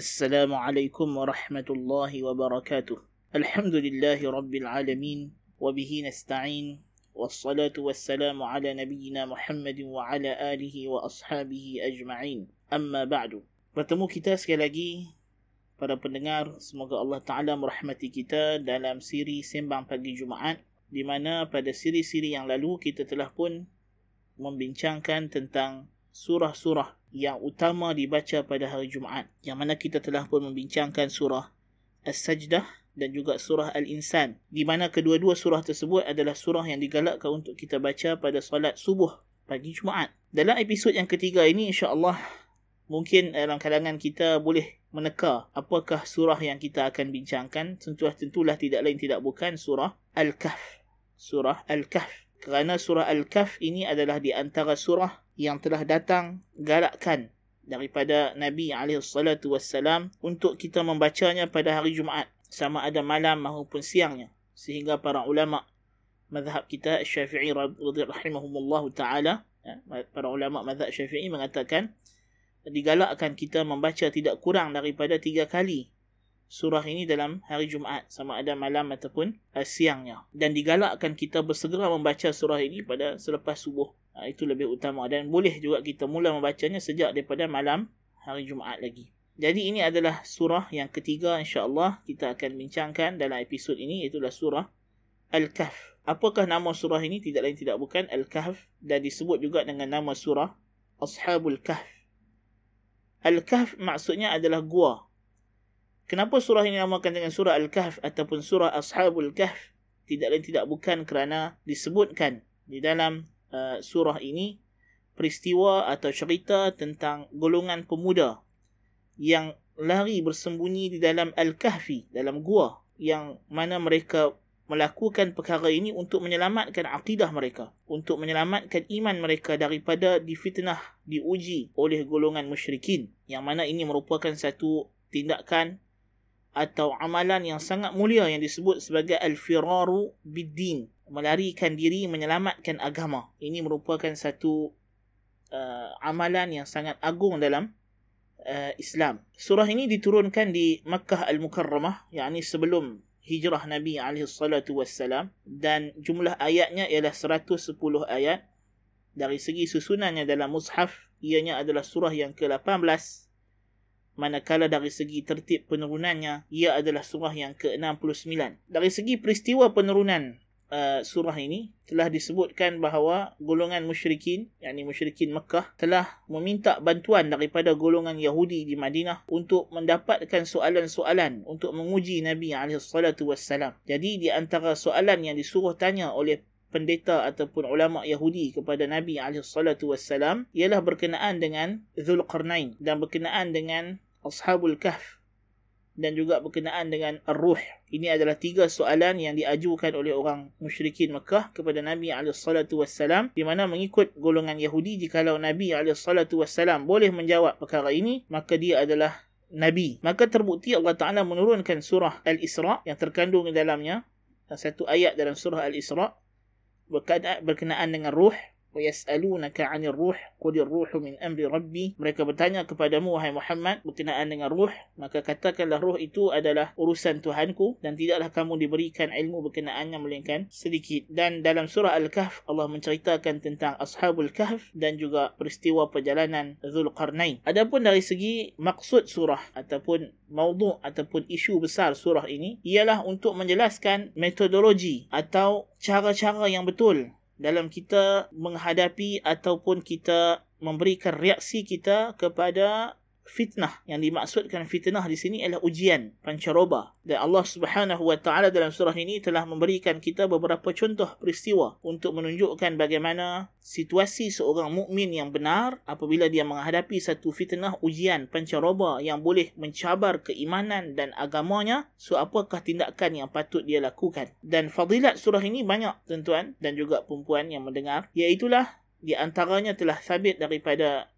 السلام عليكم ورحمة الله وبركاته الحمد لله رب العالمين وبه نستعين والصلاة والسلام على نبينا محمد وعلى آله وأصحابه أجمعين أما بعد Bertemu kita sekali lagi para pendengar semoga Allah Taala merahmati kita dalam siri sembang pagi Jumaat di mana pada siri-siri yang lalu kita telah pun membincangkan tentang surah-surah yang utama dibaca pada hari Jumaat yang mana kita telah pun membincangkan surah As-Sajdah dan juga surah Al-Insan di mana kedua-dua surah tersebut adalah surah yang digalakkan untuk kita baca pada solat subuh pagi Jumaat. Dalam episod yang ketiga ini insya-Allah mungkin dalam kalangan kita boleh meneka apakah surah yang kita akan bincangkan tentulah tentulah tidak lain tidak bukan surah Al-Kahf. Surah Al-Kahf. Kerana surah Al-Kahf ini adalah di antara surah yang telah datang galakkan daripada Nabi SAW untuk kita membacanya pada hari Jumaat sama ada malam maupun siangnya. Sehingga para ulama mazhab kita Syafi'i radhiyallahu taala ya, para ulama mazhab Syafi'i mengatakan digalakkan kita membaca tidak kurang daripada tiga kali surah ini dalam hari Jumaat sama ada malam ataupun uh, siangnya. Dan digalakkan kita bersegera membaca surah ini pada selepas subuh. Uh, itu lebih utama. Dan boleh juga kita mula membacanya sejak daripada malam hari Jumaat lagi. Jadi ini adalah surah yang ketiga insya-Allah kita akan bincangkan dalam episod ini iaitu surah Al-Kahf. Apakah nama surah ini? Tidak lain tidak bukan Al-Kahf. Dan disebut juga dengan nama surah Ashabul Kahf. Al-Kahf maksudnya adalah gua. Kenapa surah ini dinamakan dengan surah Al-Kahf ataupun surah Ashabul Kahf? Tidak lain tidak bukan kerana disebutkan di dalam uh, surah ini peristiwa atau cerita tentang golongan pemuda yang lari bersembunyi di dalam Al-Kahfi, dalam gua yang mana mereka melakukan perkara ini untuk menyelamatkan akidah mereka, untuk menyelamatkan iman mereka daripada difitnah, diuji oleh golongan musyrikin. Yang mana ini merupakan satu tindakan atau amalan yang sangat mulia yang disebut sebagai al-firaru bid-din, melarikan diri menyelamatkan agama. Ini merupakan satu uh, amalan yang sangat agung dalam uh, Islam. Surah ini diturunkan di Makkah Al-Mukarramah, yakni sebelum hijrah Nabi SAW dan jumlah ayatnya ialah 110 ayat. Dari segi susunannya dalam mushaf, ianya adalah surah yang ke-18. Manakala dari segi tertib penurunannya, ia adalah surah yang ke-69. Dari segi peristiwa penurunan uh, surah ini telah disebutkan bahawa golongan musyrikin yakni musyrikin Mekah telah meminta bantuan daripada golongan Yahudi di Madinah untuk mendapatkan soalan-soalan untuk menguji Nabi SAW. Jadi di antara soalan yang disuruh tanya oleh pendeta ataupun ulama Yahudi kepada Nabi SAW ialah berkenaan dengan Zulqarnain dan berkenaan dengan Ashabul Kahf dan juga berkenaan dengan Ar-Ruh. Ini adalah tiga soalan yang diajukan oleh orang musyrikin Mekah kepada Nabi SAW di mana mengikut golongan Yahudi jikalau Nabi SAW boleh menjawab perkara ini maka dia adalah Nabi. Maka terbukti Allah Ta'ala menurunkan surah Al-Isra yang terkandung di dalamnya satu ayat dalam surah Al-Isra berkenaan dengan ruh وَيَسْأَلُونَكَ عَنِ الرُّوحِ قُلِ الرُّوحُ مِنْ أَمْرِ رَبِّي Mereka bertanya kepadamu, wahai Muhammad, berkenaan dengan ruh, maka katakanlah ruh itu adalah urusan Tuhanku dan tidaklah kamu diberikan ilmu berkenaannya melainkan sedikit. Dan dalam surah Al-Kahf, Allah menceritakan tentang Ashabul Kahf dan juga peristiwa perjalanan Zulqarnain. Adapun dari segi maksud surah ataupun maudhu' ataupun isu besar surah ini, ialah untuk menjelaskan metodologi atau cara-cara yang betul dalam kita menghadapi ataupun kita memberikan reaksi kita kepada fitnah. Yang dimaksudkan fitnah di sini adalah ujian pancaroba. Dan Allah Subhanahu wa taala dalam surah ini telah memberikan kita beberapa contoh peristiwa untuk menunjukkan bagaimana situasi seorang mukmin yang benar apabila dia menghadapi satu fitnah ujian pancaroba yang boleh mencabar keimanan dan agamanya so apakah tindakan yang patut dia lakukan. Dan fadilat surah ini banyak tuan-tuan dan juga perempuan yang mendengar. Iaitu di antaranya telah sabit daripada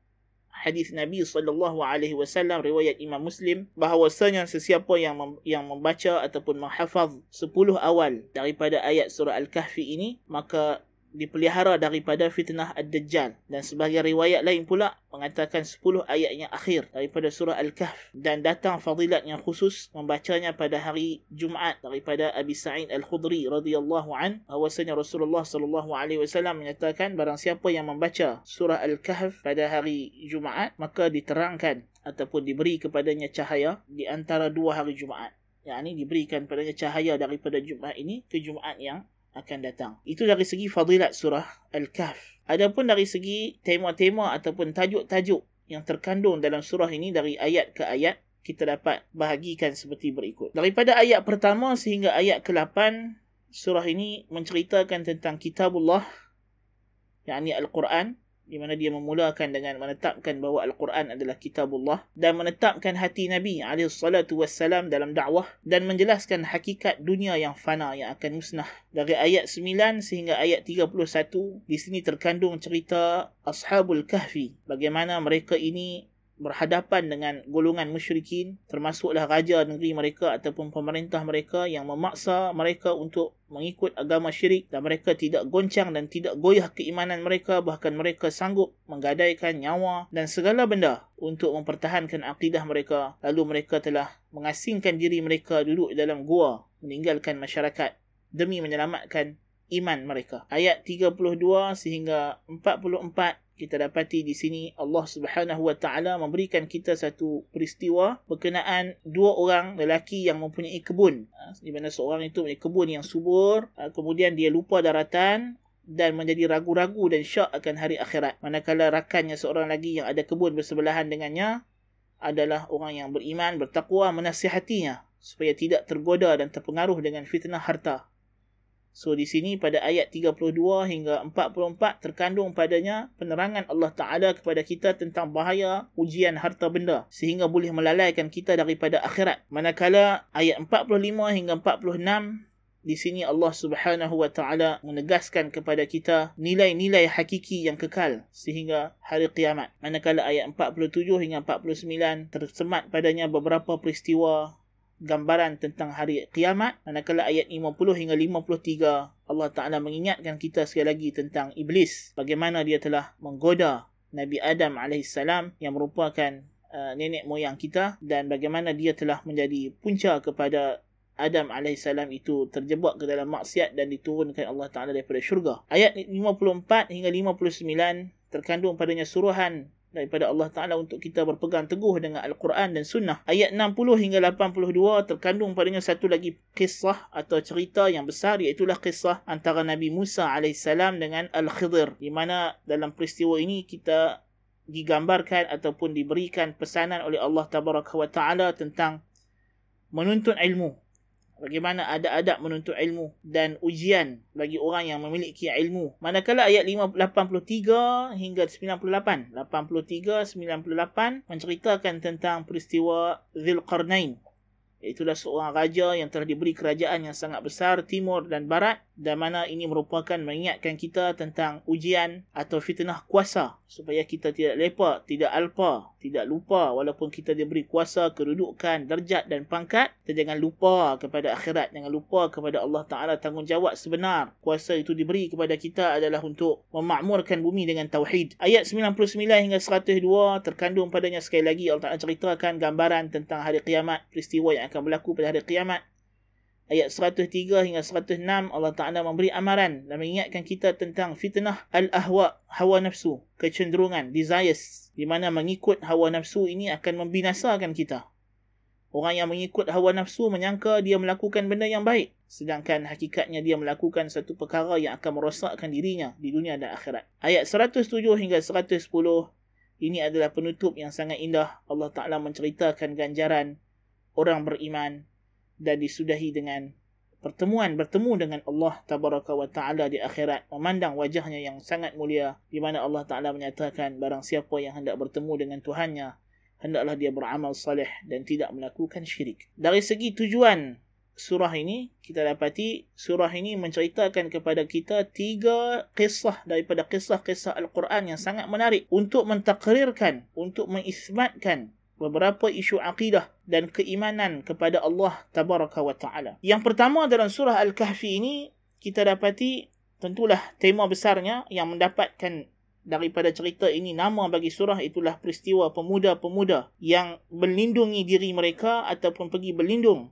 hadis Nabi sallallahu alaihi wasallam riwayat Imam Muslim bahawasanya sesiapa yang mem- yang membaca ataupun menghafaz 10 awal daripada ayat surah Al-Kahfi ini maka dipelihara daripada fitnah Ad-Dajjal. Dan sebagai riwayat lain pula mengatakan 10 ayat yang akhir daripada surah Al-Kahf. Dan datang fadilat yang khusus membacanya pada hari Jumaat daripada Abi Sa'id Al-Khudri radhiyallahu an. Bahwasanya Rasulullah sallallahu alaihi wasallam menyatakan barang siapa yang membaca surah Al-Kahf pada hari Jumaat maka diterangkan ataupun diberi kepadanya cahaya di antara dua hari Jumaat. Yang ini diberikan padanya cahaya daripada Jumaat ini ke Jumaat yang akan datang. Itu dari segi fadilat surah Al-Kahf. Adapun dari segi tema-tema ataupun tajuk-tajuk yang terkandung dalam surah ini dari ayat ke ayat, kita dapat bahagikan seperti berikut. Daripada ayat pertama sehingga ayat ke-8, surah ini menceritakan tentang kitabullah, yakni Al-Quran, di mana dia memulakan dengan menetapkan bahawa Al-Quran adalah kitabullah dan menetapkan hati Nabi SAW dalam dakwah dan menjelaskan hakikat dunia yang fana yang akan musnah. Dari ayat 9 sehingga ayat 31, di sini terkandung cerita Ashabul Kahfi. Bagaimana mereka ini berhadapan dengan golongan musyrikin termasuklah raja negeri mereka ataupun pemerintah mereka yang memaksa mereka untuk mengikut agama syirik dan mereka tidak goncang dan tidak goyah keimanan mereka bahkan mereka sanggup menggadaikan nyawa dan segala benda untuk mempertahankan akidah mereka. Lalu mereka telah mengasingkan diri mereka duduk dalam gua meninggalkan masyarakat demi menyelamatkan iman mereka. Ayat 32 sehingga 44 kita dapati di sini Allah Subhanahu Wa Taala memberikan kita satu peristiwa berkenaan dua orang lelaki yang mempunyai kebun. Ha, di mana seorang itu mempunyai kebun yang subur ha, kemudian dia lupa daratan dan menjadi ragu-ragu dan syak akan hari akhirat. Manakala rakannya seorang lagi yang ada kebun bersebelahan dengannya adalah orang yang beriman bertakwa menasihatinya supaya tidak tergoda dan terpengaruh dengan fitnah harta So di sini pada ayat 32 hingga 44 terkandung padanya penerangan Allah Ta'ala kepada kita tentang bahaya ujian harta benda sehingga boleh melalaikan kita daripada akhirat. Manakala ayat 45 hingga 46 di sini Allah Subhanahu wa taala menegaskan kepada kita nilai-nilai hakiki yang kekal sehingga hari kiamat. Manakala ayat 47 hingga 49 tersemat padanya beberapa peristiwa gambaran tentang hari kiamat manakala ayat 50 hingga 53 Allah Taala mengingatkan kita sekali lagi tentang iblis bagaimana dia telah menggoda Nabi Adam AS yang merupakan uh, nenek moyang kita dan bagaimana dia telah menjadi punca kepada Adam AS itu terjebak ke dalam maksiat dan diturunkan Allah Ta'ala daripada syurga. Ayat 54 hingga 59 terkandung padanya suruhan daripada Allah Ta'ala untuk kita berpegang teguh dengan Al-Quran dan Sunnah. Ayat 60 hingga 82 terkandung padanya satu lagi kisah atau cerita yang besar iaitulah kisah antara Nabi Musa AS dengan Al-Khidir. Di mana dalam peristiwa ini kita digambarkan ataupun diberikan pesanan oleh Allah Ta'ala tentang menuntut ilmu bagaimana ada adab menuntut ilmu dan ujian bagi orang yang memiliki ilmu. Manakala ayat 83 hingga 98, 83 98 menceritakan tentang peristiwa Zulqarnain. Itulah seorang raja yang telah diberi kerajaan yang sangat besar timur dan barat dan mana ini merupakan mengingatkan kita tentang ujian atau fitnah kuasa supaya kita tidak lepak, tidak alpa, tidak lupa walaupun kita diberi kuasa, kedudukan, darjat dan pangkat, kita jangan lupa kepada akhirat, jangan lupa kepada Allah Taala tanggungjawab sebenar. Kuasa itu diberi kepada kita adalah untuk memakmurkan bumi dengan tauhid. Ayat 99 hingga 102 terkandung padanya sekali lagi Allah Taala ceritakan gambaran tentang hari kiamat, peristiwa yang akan berlaku pada hari kiamat ayat 103 hingga 106 Allah Taala memberi amaran dan mengingatkan kita tentang fitnah al-ahwa hawa nafsu kecenderungan desires di mana mengikut hawa nafsu ini akan membinasakan kita. Orang yang mengikut hawa nafsu menyangka dia melakukan benda yang baik sedangkan hakikatnya dia melakukan satu perkara yang akan merosakkan dirinya di dunia dan akhirat. Ayat 107 hingga 110 ini adalah penutup yang sangat indah. Allah Taala menceritakan ganjaran orang beriman dan disudahi dengan pertemuan bertemu dengan Allah tabaraka wa taala di akhirat. Memandang wajahnya yang sangat mulia di mana Allah taala menyatakan barang siapa yang hendak bertemu dengan Tuhannya hendaklah dia beramal saleh dan tidak melakukan syirik. Dari segi tujuan surah ini kita dapati surah ini menceritakan kepada kita tiga kisah daripada kisah-kisah Al-Quran yang sangat menarik untuk mentakrirkan untuk mengisbatkan beberapa isu akidah dan keimanan kepada Allah tabaraka wa taala. Yang pertama dalam surah Al-Kahfi ini kita dapati tentulah tema besarnya yang mendapatkan daripada cerita ini nama bagi surah itulah peristiwa pemuda-pemuda yang melindungi diri mereka ataupun pergi berlindung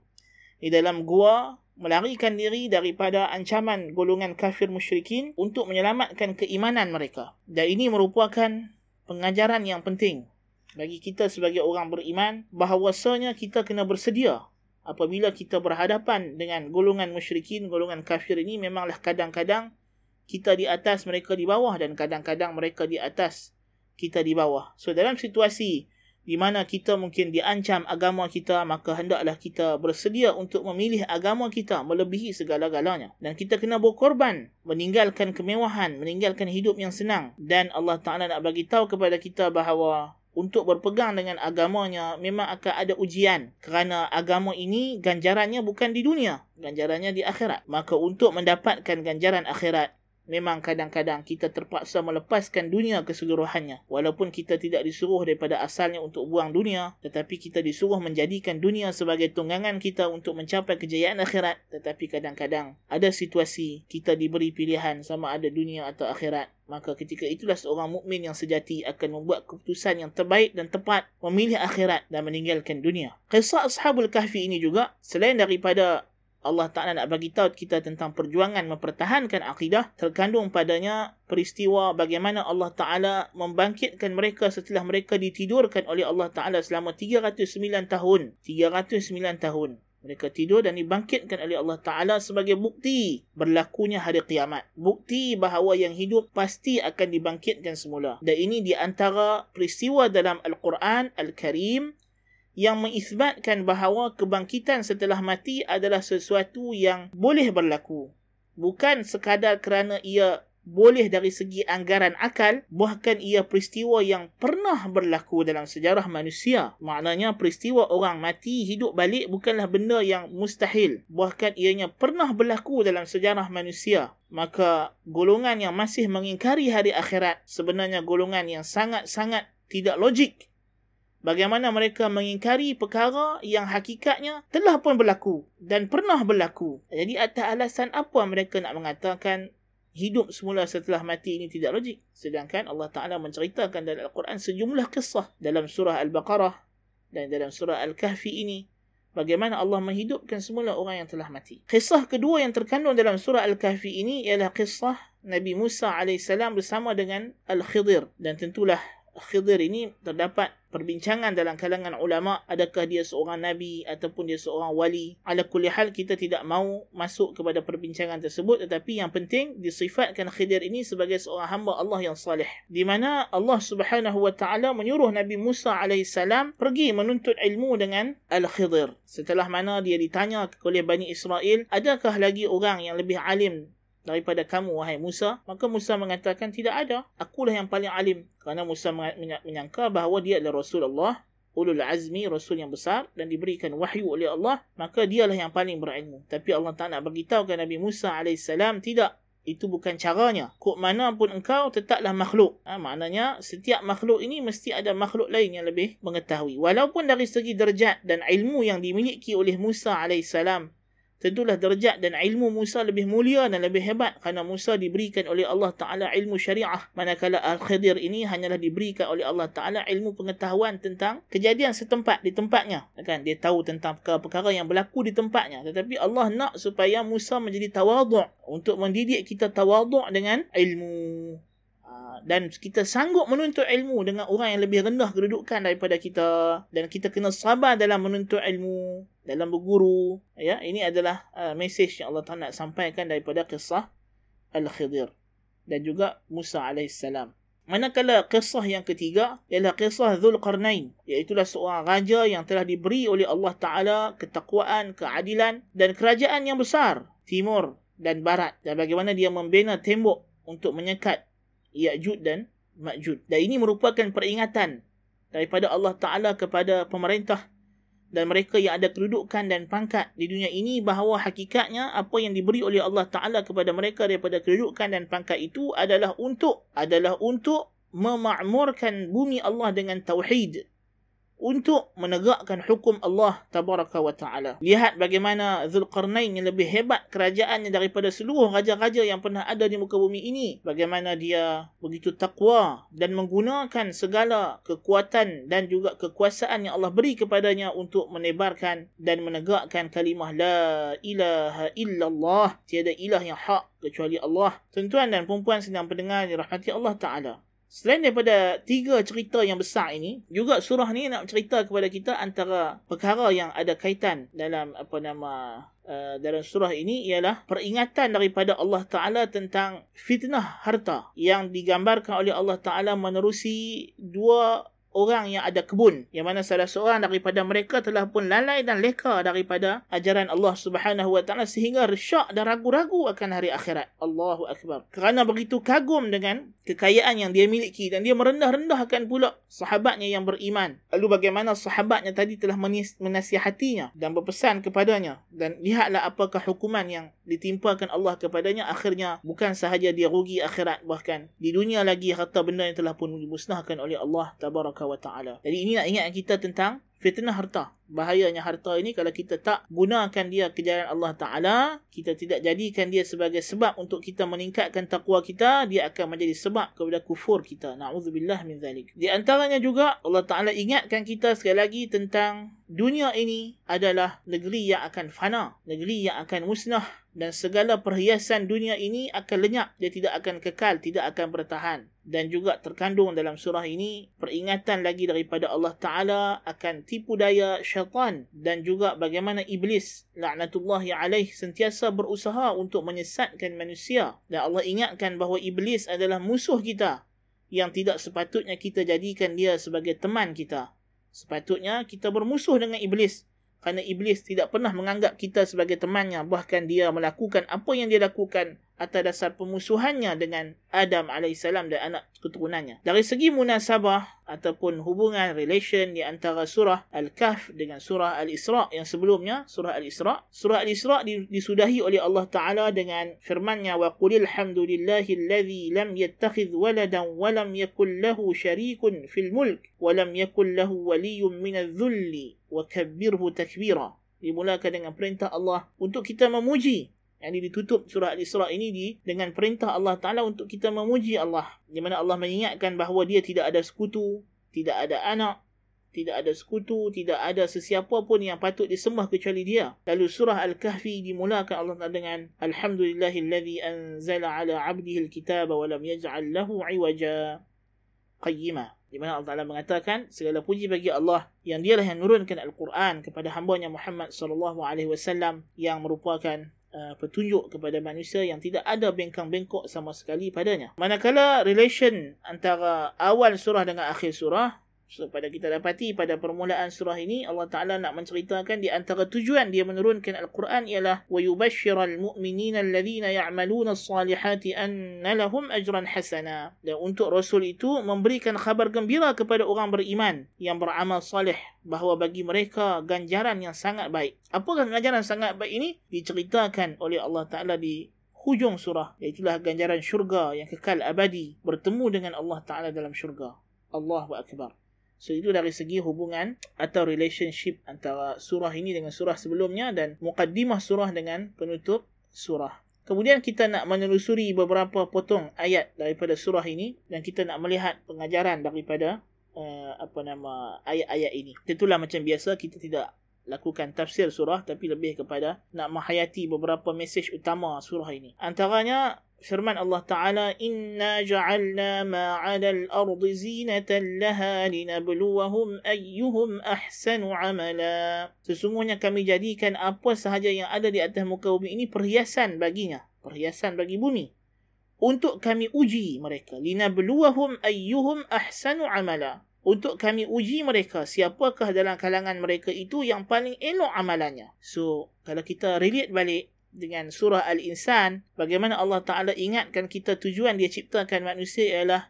di dalam gua melarikan diri daripada ancaman golongan kafir musyrikin untuk menyelamatkan keimanan mereka. Dan ini merupakan pengajaran yang penting bagi kita sebagai orang beriman bahawasanya kita kena bersedia apabila kita berhadapan dengan golongan musyrikin, golongan kafir ini memanglah kadang-kadang kita di atas, mereka di bawah dan kadang-kadang mereka di atas, kita di bawah. So dalam situasi di mana kita mungkin diancam agama kita, maka hendaklah kita bersedia untuk memilih agama kita melebihi segala-galanya. Dan kita kena berkorban, meninggalkan kemewahan, meninggalkan hidup yang senang. Dan Allah Ta'ala nak bagi tahu kepada kita bahawa untuk berpegang dengan agamanya memang akan ada ujian. Kerana agama ini ganjarannya bukan di dunia ganjarannya di akhirat. Maka untuk mendapatkan ganjaran akhirat memang kadang-kadang kita terpaksa melepaskan dunia keseluruhannya. Walaupun kita tidak disuruh daripada asalnya untuk buang dunia, tetapi kita disuruh menjadikan dunia sebagai tunggangan kita untuk mencapai kejayaan akhirat. Tetapi kadang-kadang ada situasi kita diberi pilihan sama ada dunia atau akhirat. Maka ketika itulah seorang mukmin yang sejati akan membuat keputusan yang terbaik dan tepat memilih akhirat dan meninggalkan dunia. Kisah Ashabul Kahfi ini juga selain daripada Allah Ta'ala nak bagi tahu kita tentang perjuangan mempertahankan akidah terkandung padanya peristiwa bagaimana Allah Ta'ala membangkitkan mereka setelah mereka ditidurkan oleh Allah Ta'ala selama 309 tahun 309 tahun mereka tidur dan dibangkitkan oleh Allah Ta'ala sebagai bukti berlakunya hari kiamat. Bukti bahawa yang hidup pasti akan dibangkitkan semula. Dan ini di antara peristiwa dalam Al-Quran Al-Karim yang mengisbatkan bahawa kebangkitan setelah mati adalah sesuatu yang boleh berlaku. Bukan sekadar kerana ia boleh dari segi anggaran akal, bahkan ia peristiwa yang pernah berlaku dalam sejarah manusia. Maknanya peristiwa orang mati hidup balik bukanlah benda yang mustahil. Bahkan ianya pernah berlaku dalam sejarah manusia. Maka golongan yang masih mengingkari hari akhirat sebenarnya golongan yang sangat-sangat tidak logik bagaimana mereka mengingkari perkara yang hakikatnya telah pun berlaku dan pernah berlaku. Jadi atas alasan apa mereka nak mengatakan hidup semula setelah mati ini tidak logik. Sedangkan Allah Ta'ala menceritakan dalam Al-Quran sejumlah kisah dalam surah Al-Baqarah dan dalam surah Al-Kahfi ini. Bagaimana Allah menghidupkan semula orang yang telah mati. Kisah kedua yang terkandung dalam surah Al-Kahfi ini ialah kisah Nabi Musa AS bersama dengan Al-Khidir. Dan tentulah Khidir ini terdapat perbincangan dalam kalangan ulama adakah dia seorang nabi ataupun dia seorang wali. Ala kulli hal kita tidak mahu masuk kepada perbincangan tersebut tetapi yang penting disifatkan Khidir ini sebagai seorang hamba Allah yang salih. Di mana Allah Subhanahu wa taala menyuruh Nabi Musa alaihissalam pergi menuntut ilmu dengan Al-Khidir setelah mana dia ditanya oleh Bani Israel adakah lagi orang yang lebih alim daripada kamu wahai Musa maka Musa mengatakan tidak ada akulah yang paling alim kerana Musa menyangka bahawa dia adalah Rasulullah ulul azmi rasul yang besar dan diberikan wahyu oleh Allah maka dialah yang paling berilmu tapi Allah Taala beritahu kepada Nabi Musa alaihissalam tidak itu bukan caranya. Kok mana pun engkau tetaplah makhluk. Ha, maknanya setiap makhluk ini mesti ada makhluk lain yang lebih mengetahui. Walaupun dari segi derajat dan ilmu yang dimiliki oleh Musa alaihissalam tentulah derajat dan ilmu Musa lebih mulia dan lebih hebat kerana Musa diberikan oleh Allah Ta'ala ilmu syariah. Manakala Al-Khidir ini hanyalah diberikan oleh Allah Ta'ala ilmu pengetahuan tentang kejadian setempat di tempatnya. Kan? Dia tahu tentang perkara-perkara yang berlaku di tempatnya. Tetapi Allah nak supaya Musa menjadi tawaduk untuk mendidik kita tawaduk dengan ilmu dan kita sanggup menuntut ilmu dengan orang yang lebih rendah kedudukan daripada kita. Dan kita kena sabar dalam menuntut ilmu dalam berguru. Ya ini adalah uh, message yang Allah Taala nak sampaikan daripada kisah Al-Khidir dan juga Musa alaihissalam manakala kisah yang ketiga ialah kisah Zulqarnain iaitu seorang raja yang telah diberi oleh Allah Taala ketakwaan keadilan dan kerajaan yang besar timur dan barat. Dan bagaimana dia membina tembok untuk menyekat Ya'jud dan Ma'jud. Dan ini merupakan peringatan daripada Allah Ta'ala kepada pemerintah dan mereka yang ada kedudukan dan pangkat di dunia ini bahawa hakikatnya apa yang diberi oleh Allah Ta'ala kepada mereka daripada kedudukan dan pangkat itu adalah untuk adalah untuk memakmurkan bumi Allah dengan tauhid untuk menegakkan hukum Allah tabaraka wa taala. Lihat bagaimana Zulkarnain yang lebih hebat kerajaannya daripada seluruh raja-raja yang pernah ada di muka bumi ini. Bagaimana dia begitu takwa dan menggunakan segala kekuatan dan juga kekuasaan yang Allah beri kepadanya untuk menebarkan dan menegakkan kalimah la ilaha illallah. Tiada ilah yang hak kecuali Allah. Tuan-tuan dan perempuan sedang pendengar dirahmati Allah Ta'ala. Selain daripada tiga cerita yang besar ini, juga surah ni nak cerita kepada kita antara perkara yang ada kaitan dalam apa nama uh, dalam surah ini ialah peringatan daripada Allah Taala tentang fitnah harta yang digambarkan oleh Allah Taala menerusi dua orang yang ada kebun yang mana salah seorang daripada mereka telah pun lalai dan leka daripada ajaran Allah Subhanahu wa taala sehingga resyak dan ragu-ragu akan hari akhirat. Allahu akbar. Kerana begitu kagum dengan kekayaan yang dia miliki dan dia merendah-rendahkan pula sahabatnya yang beriman. Lalu bagaimana sahabatnya tadi telah menasihatinya dan berpesan kepadanya dan lihatlah apakah hukuman yang ditimpakan Allah kepadanya akhirnya bukan sahaja dia rugi akhirat bahkan di dunia lagi harta benda yang telah pun dimusnahkan oleh Allah tabaraka wa ta'ala. Jadi ini nak ingat kita tentang fitnah harta. Bahayanya harta ini kalau kita tak gunakan dia ke jalan Allah Ta'ala, kita tidak jadikan dia sebagai sebab untuk kita meningkatkan takwa kita, dia akan menjadi sebab kepada kufur kita. Na'udzubillah min zalik. Di antaranya juga Allah Ta'ala ingatkan kita sekali lagi tentang dunia ini adalah negeri yang akan fana, negeri yang akan musnah dan segala perhiasan dunia ini akan lenyap, dia tidak akan kekal, tidak akan bertahan. Dan juga terkandung dalam surah ini peringatan lagi daripada Allah Ta'ala akan tipu daya syaitan dan juga bagaimana iblis laknatullahi alaih sentiasa berusaha untuk menyesatkan manusia. Dan Allah ingatkan bahawa iblis adalah musuh kita yang tidak sepatutnya kita jadikan dia sebagai teman kita. Sepatutnya kita bermusuh dengan iblis kerana iblis tidak pernah menganggap kita sebagai temannya bahkan dia melakukan apa yang dia lakukan atas dasar pemusuhannya dengan Adam AS dan anak keturunannya. Dari segi munasabah ataupun hubungan relation di antara surah Al-Kahf dengan surah Al-Isra' yang sebelumnya, surah Al-Isra' surah Al-Isra' disudahi oleh Allah Ta'ala dengan firmannya وَقُلِ الْحَمْدُ لِلَّهِ الَّذِي لَمْ يَتَّخِذْ وَلَدًا وَلَمْ يَكُلْ لَهُ شَرِيكٌ فِي الْمُلْكِ وَلَمْ يَكُلْ لَهُ وَلِيٌّ مِنَ الذُّلِّ وَكَبِّرْهُ تَكْبِيرًا dimulakan dengan perintah Allah untuk kita memuji yang ditutup surah Al-Isra ini di dengan perintah Allah Taala untuk kita memuji Allah di mana Allah mengingatkan bahawa dia tidak ada sekutu, tidak ada anak, tidak ada sekutu, tidak ada sesiapa pun yang patut disembah kecuali dia. Lalu surah Al-Kahfi dimulakan Allah Taala dengan Alhamdulillahillazi anzala ala 'abdihi al-kitaba wa lam yaj'al lahu 'iwaja qayyima. Di mana Allah Taala mengatakan segala puji bagi Allah yang dialah yang menurunkan Al-Quran kepada hamba-Nya Muhammad sallallahu alaihi wasallam yang merupakan uh, petunjuk kepada manusia yang tidak ada bengkang-bengkok sama sekali padanya. Manakala relation antara awal surah dengan akhir surah, pada kita dapati pada permulaan surah ini Allah Taala nak menceritakan di antara tujuan dia menurunkan Al-Quran ialah wa yubashshiral mu'minina alladhina ya'maluna as-salihati anna lahum ajran hasana. Dan untuk rasul itu memberikan khabar gembira kepada orang beriman yang beramal salih bahawa bagi mereka ganjaran yang sangat baik. Apakah ganjaran sangat baik ini? Diceritakan oleh Allah Taala di hujung surah Iaitulah ganjaran syurga yang kekal abadi bertemu dengan Allah Taala dalam syurga. Allahu akbar. So itu dari segi hubungan atau relationship antara surah ini dengan surah sebelumnya dan mukaddimah surah dengan penutup surah. Kemudian kita nak menelusuri beberapa potong ayat daripada surah ini dan kita nak melihat pengajaran daripada uh, apa nama ayat-ayat ini. Itulah macam biasa kita tidak lakukan tafsir surah tapi lebih kepada nak menghayati beberapa mesej utama surah ini. Antaranya firman Allah Ta'ala Inna ja'alna ma'ala al-ardi zinatan laha linabluwahum ayyuhum ahsanu amala. Sesungguhnya kami jadikan apa sahaja yang ada di atas muka bumi ini perhiasan baginya Perhiasan bagi bumi. Untuk kami uji mereka Linabluwahum ayyuhum ahsanu amala. Untuk kami uji mereka siapakah dalam kalangan mereka itu yang paling elok amalannya. So, kalau kita relate balik dengan surah Al-Insan, bagaimana Allah Ta'ala ingatkan kita tujuan dia ciptakan manusia ialah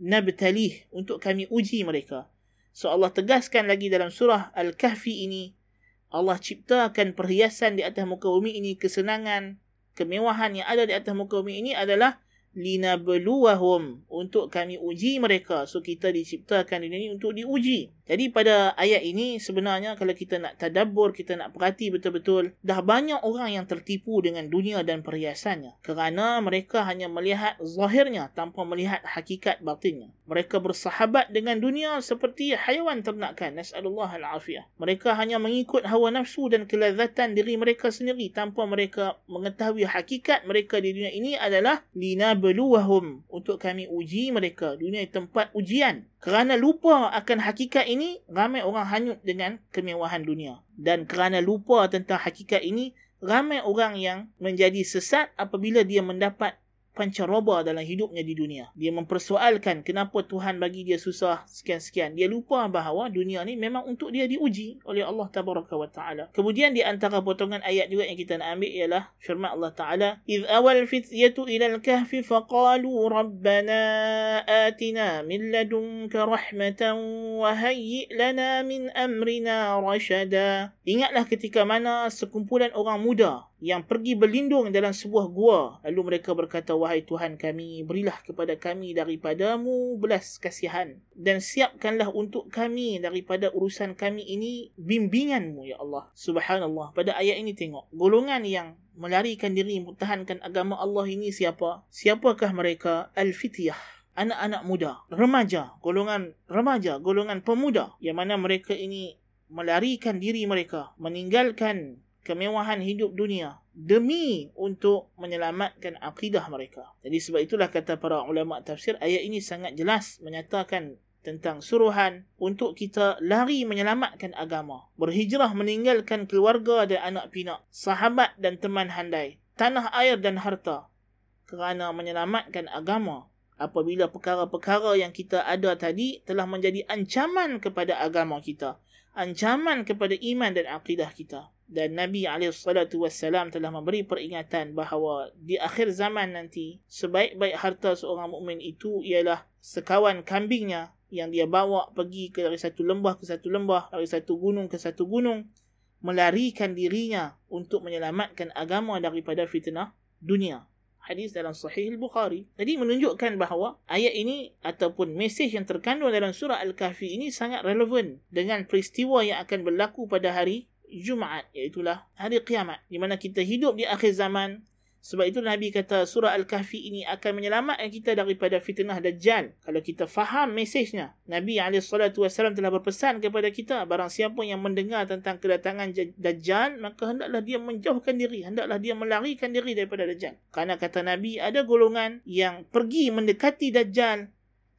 nabtalih untuk kami uji mereka. So Allah tegaskan lagi dalam surah Al-Kahfi ini, Allah ciptakan perhiasan di atas muka bumi ini, kesenangan, kemewahan yang ada di atas muka bumi ini adalah linabluwahum untuk kami uji mereka. So kita diciptakan di dunia ini untuk diuji. Jadi pada ayat ini sebenarnya kalau kita nak tadabbur, kita nak perhati betul-betul, dah banyak orang yang tertipu dengan dunia dan perhiasannya. Kerana mereka hanya melihat zahirnya tanpa melihat hakikat batinnya. Mereka bersahabat dengan dunia seperti haiwan ternakan. Nas'alullah al-afiyah. Mereka hanya mengikut hawa nafsu dan kelazatan diri mereka sendiri tanpa mereka mengetahui hakikat mereka di dunia ini adalah linabluwahum untuk kami uji mereka. Dunia tempat ujian. Kerana lupa akan hakikat ini, ramai orang hanyut dengan kemewahan dunia. Dan kerana lupa tentang hakikat ini, ramai orang yang menjadi sesat apabila dia mendapat Pancaroba dalam hidupnya di dunia. Dia mempersoalkan kenapa Tuhan bagi dia susah sekian-sekian. Dia lupa bahawa dunia ni memang untuk dia diuji oleh Allah Tabaraka wa Ta'ala. Kemudian di antara potongan ayat juga yang kita nak ambil ialah firman Allah Ta'ala إِذْ أَوَلْ فِتْيَةُ إِلَى الْكَهْفِ فَقَالُوا رَبَّنَا آتِنَا مِنْ لَدُنْكَ رَحْمَةً وَهَيِّئْ لَنَا مِنْ أَمْرِنَا رَشَدًا Ingatlah ketika mana sekumpulan orang muda yang pergi berlindung dalam sebuah gua. Lalu mereka berkata wahai Tuhan kami berilah kepada kami daripadamu belas kasihan. Dan siapkanlah untuk kami daripada urusan kami ini bimbinganmu ya Allah. Subhanallah. Pada ayat ini tengok golongan yang melarikan diri mempertahankan agama Allah ini siapa? Siapakah mereka? Al-fityah anak-anak muda remaja golongan remaja golongan pemuda. Yang mana mereka ini melarikan diri mereka meninggalkan kemewahan hidup dunia demi untuk menyelamatkan akidah mereka. Jadi sebab itulah kata para ulama tafsir ayat ini sangat jelas menyatakan tentang suruhan untuk kita lari menyelamatkan agama, berhijrah meninggalkan keluarga dan anak pinak, sahabat dan teman handai, tanah air dan harta kerana menyelamatkan agama. Apabila perkara-perkara yang kita ada tadi telah menjadi ancaman kepada agama kita, ancaman kepada iman dan akidah kita dan Nabi SAW telah memberi peringatan bahawa di akhir zaman nanti sebaik-baik harta seorang mukmin itu ialah sekawan kambingnya yang dia bawa pergi ke dari satu lembah ke satu lembah dari satu gunung ke satu gunung melarikan dirinya untuk menyelamatkan agama daripada fitnah dunia. Hadis dalam sahih al-Bukhari. Jadi menunjukkan bahawa ayat ini ataupun mesej yang terkandung dalam surah al-kahfi ini sangat relevan dengan peristiwa yang akan berlaku pada hari Jumaat iaitulah hari kiamat di mana kita hidup di akhir zaman sebab itu Nabi kata surah Al-Kahfi ini akan menyelamatkan kita daripada fitnah Dajjal. Kalau kita faham mesejnya. Nabi SAW telah berpesan kepada kita. Barang siapa yang mendengar tentang kedatangan Dajjal. Maka hendaklah dia menjauhkan diri. Hendaklah dia melarikan diri daripada Dajjal. Karena kata Nabi ada golongan yang pergi mendekati Dajjal.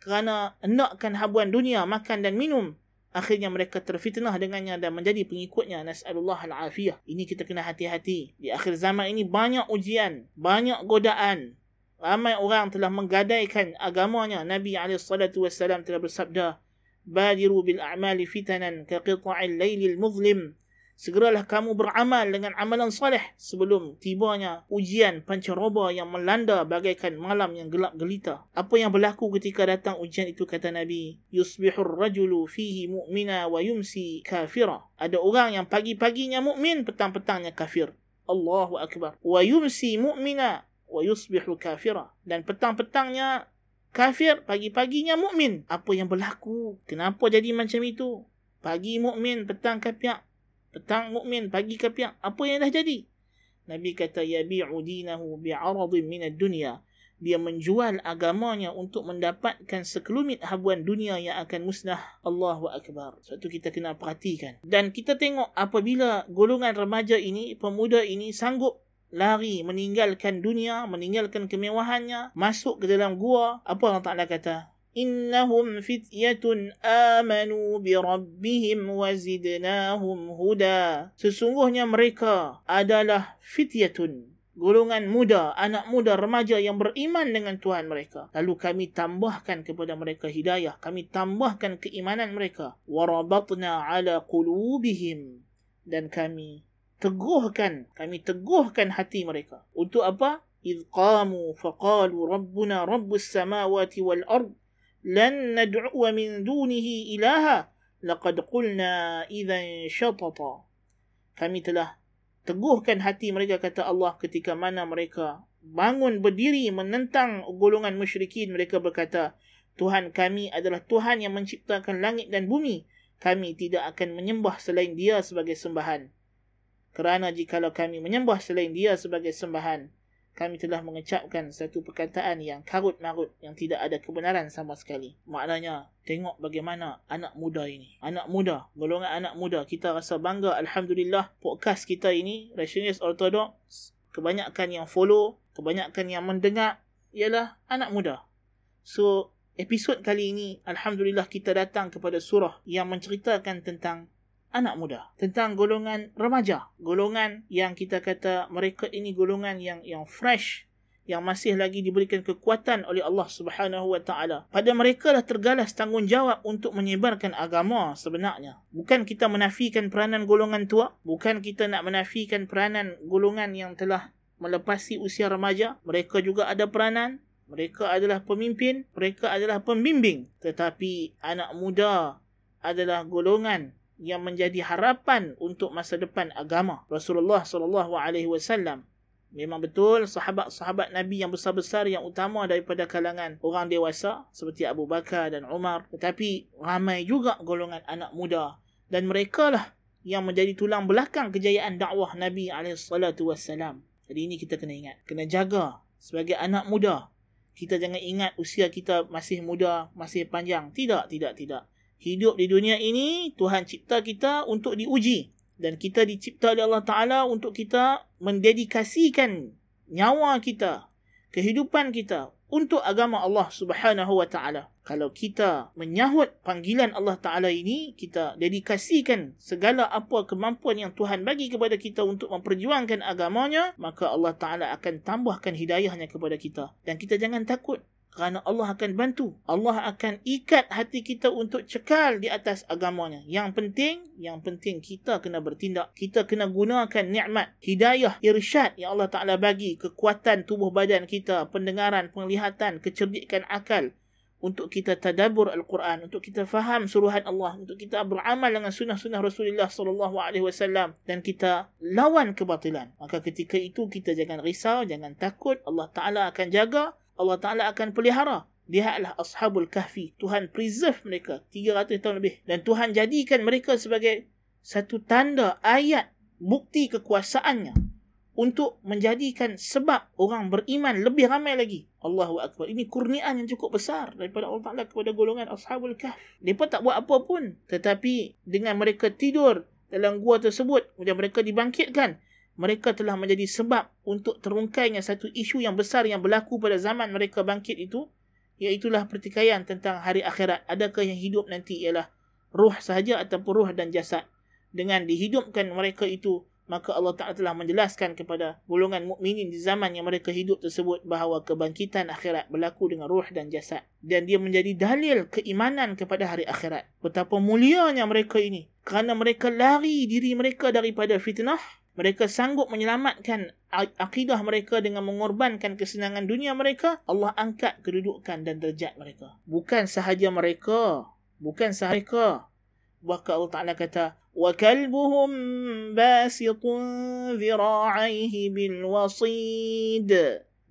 Kerana hendakkan habuan dunia makan dan minum akhirnya mereka terfitnah dengannya dan menjadi pengikutnya. Nas'alullah al-afiyah. Ini kita kena hati-hati. Di akhir zaman ini banyak ujian banyak godaan. Ramai orang telah menggadaikan agamanya. Nabi SAW telah bersabda badiru bil a'mali fitanan ka qita'il laylil muzlim Segeralah kamu beramal dengan amalan salih sebelum tibanya ujian pancaroba yang melanda bagaikan malam yang gelap gelita. Apa yang berlaku ketika datang ujian itu kata Nabi, yusbihur rajulu fihi mu'mina wa yumsi kafira. Ada orang yang pagi-paginya mukmin, petang-petangnya kafir. Allahu akbar. Wa yumsi mu'mina wa yusbihu kafira. Dan petang-petangnya kafir, pagi-paginya mukmin. Apa yang berlaku? Kenapa jadi macam itu? Pagi mukmin, petang kafir petang mukmin pagi kafir apa yang dah jadi? Nabi kata yabi'u dinahu bi'aradin min ad-dunya. Dia menjual agamanya untuk mendapatkan sekelumit habuan dunia yang akan musnah. Allahu akbar. Sebab tu kita kena perhatikan. Dan kita tengok apabila golongan remaja ini pemuda ini sanggup lari meninggalkan dunia meninggalkan kemewahannya masuk ke dalam gua apa Allah Taala kata إنهم فتية آمنوا بربهم وزدناهم هدى Sesungguhnya mereka adalah fityatun golongan muda, anak muda, remaja yang beriman dengan Tuhan mereka. Lalu kami tambahkan kepada mereka hidayah. Kami tambahkan keimanan mereka. Warabatna ala qulubihim. Dan kami teguhkan, kami teguhkan hati mereka. Untuk apa? إذ قاموا فقالوا ربنا رب السماوات والأرض لن ندعو من دونه إلها لقد قلنا إذا شططا kami telah teguhkan hati mereka kata Allah ketika mana mereka bangun berdiri menentang golongan musyrikin mereka berkata Tuhan kami adalah Tuhan yang menciptakan langit dan bumi kami tidak akan menyembah selain dia sebagai sembahan. Kerana jikalau kami menyembah selain dia sebagai sembahan, kami telah mengucapkan satu perkataan yang karut marut yang tidak ada kebenaran sama sekali. Maknanya, tengok bagaimana anak muda ini. Anak muda, golongan anak muda. Kita rasa bangga, Alhamdulillah, podcast kita ini, Rationalist Orthodox, kebanyakan yang follow, kebanyakan yang mendengar, ialah anak muda. So, episod kali ini, Alhamdulillah, kita datang kepada surah yang menceritakan tentang anak muda tentang golongan remaja. Golongan yang kita kata mereka ini golongan yang yang fresh yang masih lagi diberikan kekuatan oleh Allah Subhanahu wa taala. Pada mereka lah tergalas tanggungjawab untuk menyebarkan agama sebenarnya. Bukan kita menafikan peranan golongan tua bukan kita nak menafikan peranan golongan yang telah melepasi usia remaja. Mereka juga ada peranan mereka adalah pemimpin mereka adalah pembimbing. Tetapi anak muda adalah golongan yang menjadi harapan untuk masa depan agama. Rasulullah sallallahu alaihi wasallam. Memang betul sahabat-sahabat Nabi yang besar-besar yang utama daripada kalangan orang dewasa seperti Abu Bakar dan Umar. Tetapi ramai juga golongan anak muda. Dan mereka lah yang menjadi tulang belakang kejayaan dakwah Nabi alaihi salatu wasallam jadi ini kita kena ingat. Kena jaga sebagai anak muda. Kita jangan ingat usia kita masih muda masih panjang. Tidak tidak tidak hidup di dunia ini Tuhan cipta kita untuk diuji dan kita dicipta oleh Allah Taala untuk kita mendedikasikan nyawa kita, kehidupan kita untuk agama Allah Subhanahu wa taala. Kalau kita menyahut panggilan Allah Taala ini, kita dedikasikan segala apa kemampuan yang Tuhan bagi kepada kita untuk memperjuangkan agamanya, maka Allah Taala akan tambahkan hidayahnya kepada kita. Dan kita jangan takut kerana Allah akan bantu. Allah akan ikat hati kita untuk cekal di atas agamanya. Yang penting, yang penting kita kena bertindak. Kita kena gunakan nikmat, hidayah, irsyad yang Allah Ta'ala bagi. Kekuatan tubuh badan kita, pendengaran, penglihatan, kecerdikan akal. Untuk kita tadabur Al-Quran, untuk kita faham suruhan Allah, untuk kita beramal dengan sunnah-sunnah Rasulullah SAW dan kita lawan kebatilan. Maka ketika itu kita jangan risau, jangan takut. Allah Ta'ala akan jaga Allah Ta'ala akan pelihara. Lihatlah Ashabul Kahfi. Tuhan preserve mereka 300 tahun lebih. Dan Tuhan jadikan mereka sebagai satu tanda ayat bukti kekuasaannya untuk menjadikan sebab orang beriman lebih ramai lagi. Allahu Akbar. Ini kurniaan yang cukup besar daripada Allah Ta'ala kepada golongan Ashabul Kahf. Mereka tak buat apa pun. Tetapi dengan mereka tidur dalam gua tersebut, kemudian mereka dibangkitkan mereka telah menjadi sebab untuk terungkainya satu isu yang besar yang berlaku pada zaman mereka bangkit itu iaitulah pertikaian tentang hari akhirat. Adakah yang hidup nanti ialah ruh sahaja ataupun ruh dan jasad? Dengan dihidupkan mereka itu maka Allah Taala telah menjelaskan kepada golongan mukminin di zaman yang mereka hidup tersebut bahawa kebangkitan akhirat berlaku dengan ruh dan jasad. Dan dia menjadi dalil keimanan kepada hari akhirat. Betapa mulianya mereka ini. Kerana mereka lari diri mereka daripada fitnah mereka sanggup menyelamatkan akidah mereka dengan mengorbankan kesenangan dunia mereka, Allah angkat kedudukan dan derajat mereka. Bukan sahaja mereka, bukan sahaja mereka. Bahkan Allah Ta'ala kata, وَكَلْبُهُمْ بَاسِطٌ ذِرَاعَيْهِ بِالْوَصِيدِ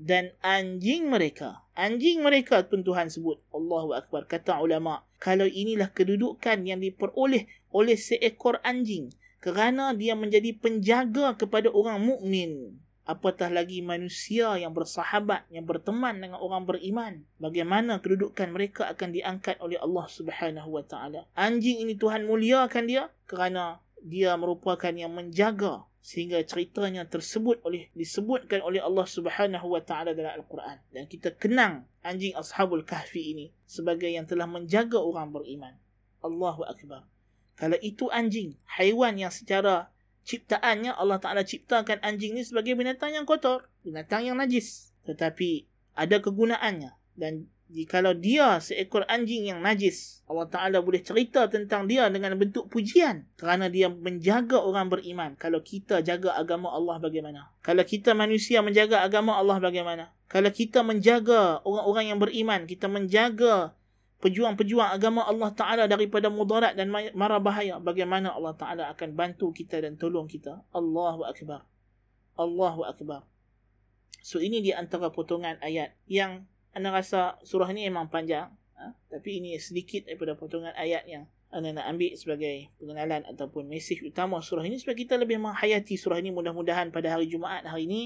Dan anjing mereka, anjing mereka pun Tuhan sebut. Allahu Akbar. Kata ulama, kalau inilah kedudukan yang diperoleh oleh seekor anjing, kerana dia menjadi penjaga kepada orang mukmin. Apatah lagi manusia yang bersahabat yang berteman dengan orang beriman. Bagaimana kedudukan mereka akan diangkat oleh Allah Subhanahu wa taala. Anjing ini Tuhan muliakan dia kerana dia merupakan yang menjaga sehingga ceritanya tersebut oleh disebutkan oleh Allah Subhanahu wa taala dalam al-Quran. Dan kita kenang anjing ashabul kahfi ini sebagai yang telah menjaga orang beriman. Allahu akbar kalau itu anjing, haiwan yang secara ciptaannya Allah Ta'ala ciptakan anjing ni sebagai binatang yang kotor, binatang yang najis. Tetapi ada kegunaannya. Dan jikalau dia seekor anjing yang najis, Allah Ta'ala boleh cerita tentang dia dengan bentuk pujian. Kerana dia menjaga orang beriman. Kalau kita jaga agama Allah bagaimana? Kalau kita manusia menjaga agama Allah bagaimana? Kalau kita menjaga orang-orang yang beriman, kita menjaga pejuang-pejuang agama Allah Ta'ala daripada mudarat dan mara bahaya. Bagaimana Allah Ta'ala akan bantu kita dan tolong kita. Allahu Akbar. Allahu Akbar. So ini di antara potongan ayat yang anda rasa surah ini memang panjang. Ha? Tapi ini sedikit daripada potongan ayat yang anda nak ambil sebagai pengenalan ataupun mesej utama surah ini supaya kita lebih menghayati surah ini mudah-mudahan pada hari Jumaat hari ini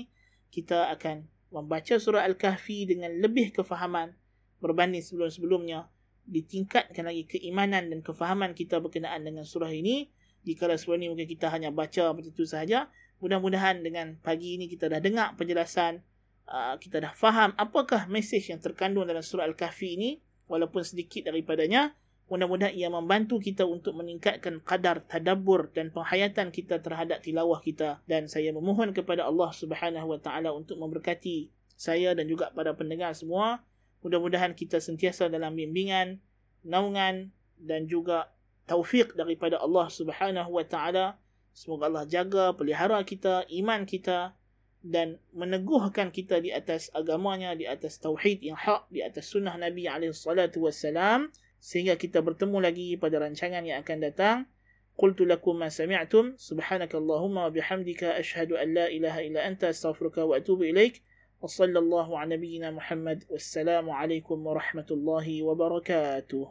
kita akan membaca surah Al-Kahfi dengan lebih kefahaman berbanding sebelum-sebelumnya ditingkatkan lagi keimanan dan kefahaman kita berkenaan dengan surah ini jika sebelum ini mungkin kita hanya baca begitu sahaja mudah-mudahan dengan pagi ini kita dah dengar penjelasan kita dah faham apakah mesej yang terkandung dalam surah Al-Kahfi ini walaupun sedikit daripadanya Mudah-mudahan ia membantu kita untuk meningkatkan kadar tadabbur dan penghayatan kita terhadap tilawah kita dan saya memohon kepada Allah Subhanahu wa taala untuk memberkati saya dan juga pada pendengar semua. Mudah-mudahan kita sentiasa dalam bimbingan, naungan dan juga taufik daripada Allah Subhanahu wa taala. Semoga Allah jaga pelihara kita, iman kita dan meneguhkan kita di atas agamanya, di atas tauhid yang hak, di atas sunnah Nabi alaihi salatu wassalam. Sehingga kita bertemu lagi pada rancangan yang akan datang. Qultu lakum ma sami'tum. Subhanakallahumma wa bihamdika. Ashhadu an la ilaha illa anta. Astaghfiruka wa atubu ilaik wa sallallahu ala nabiyyina muhammad wassalamu alaikum warahmatullahi wabarakatuh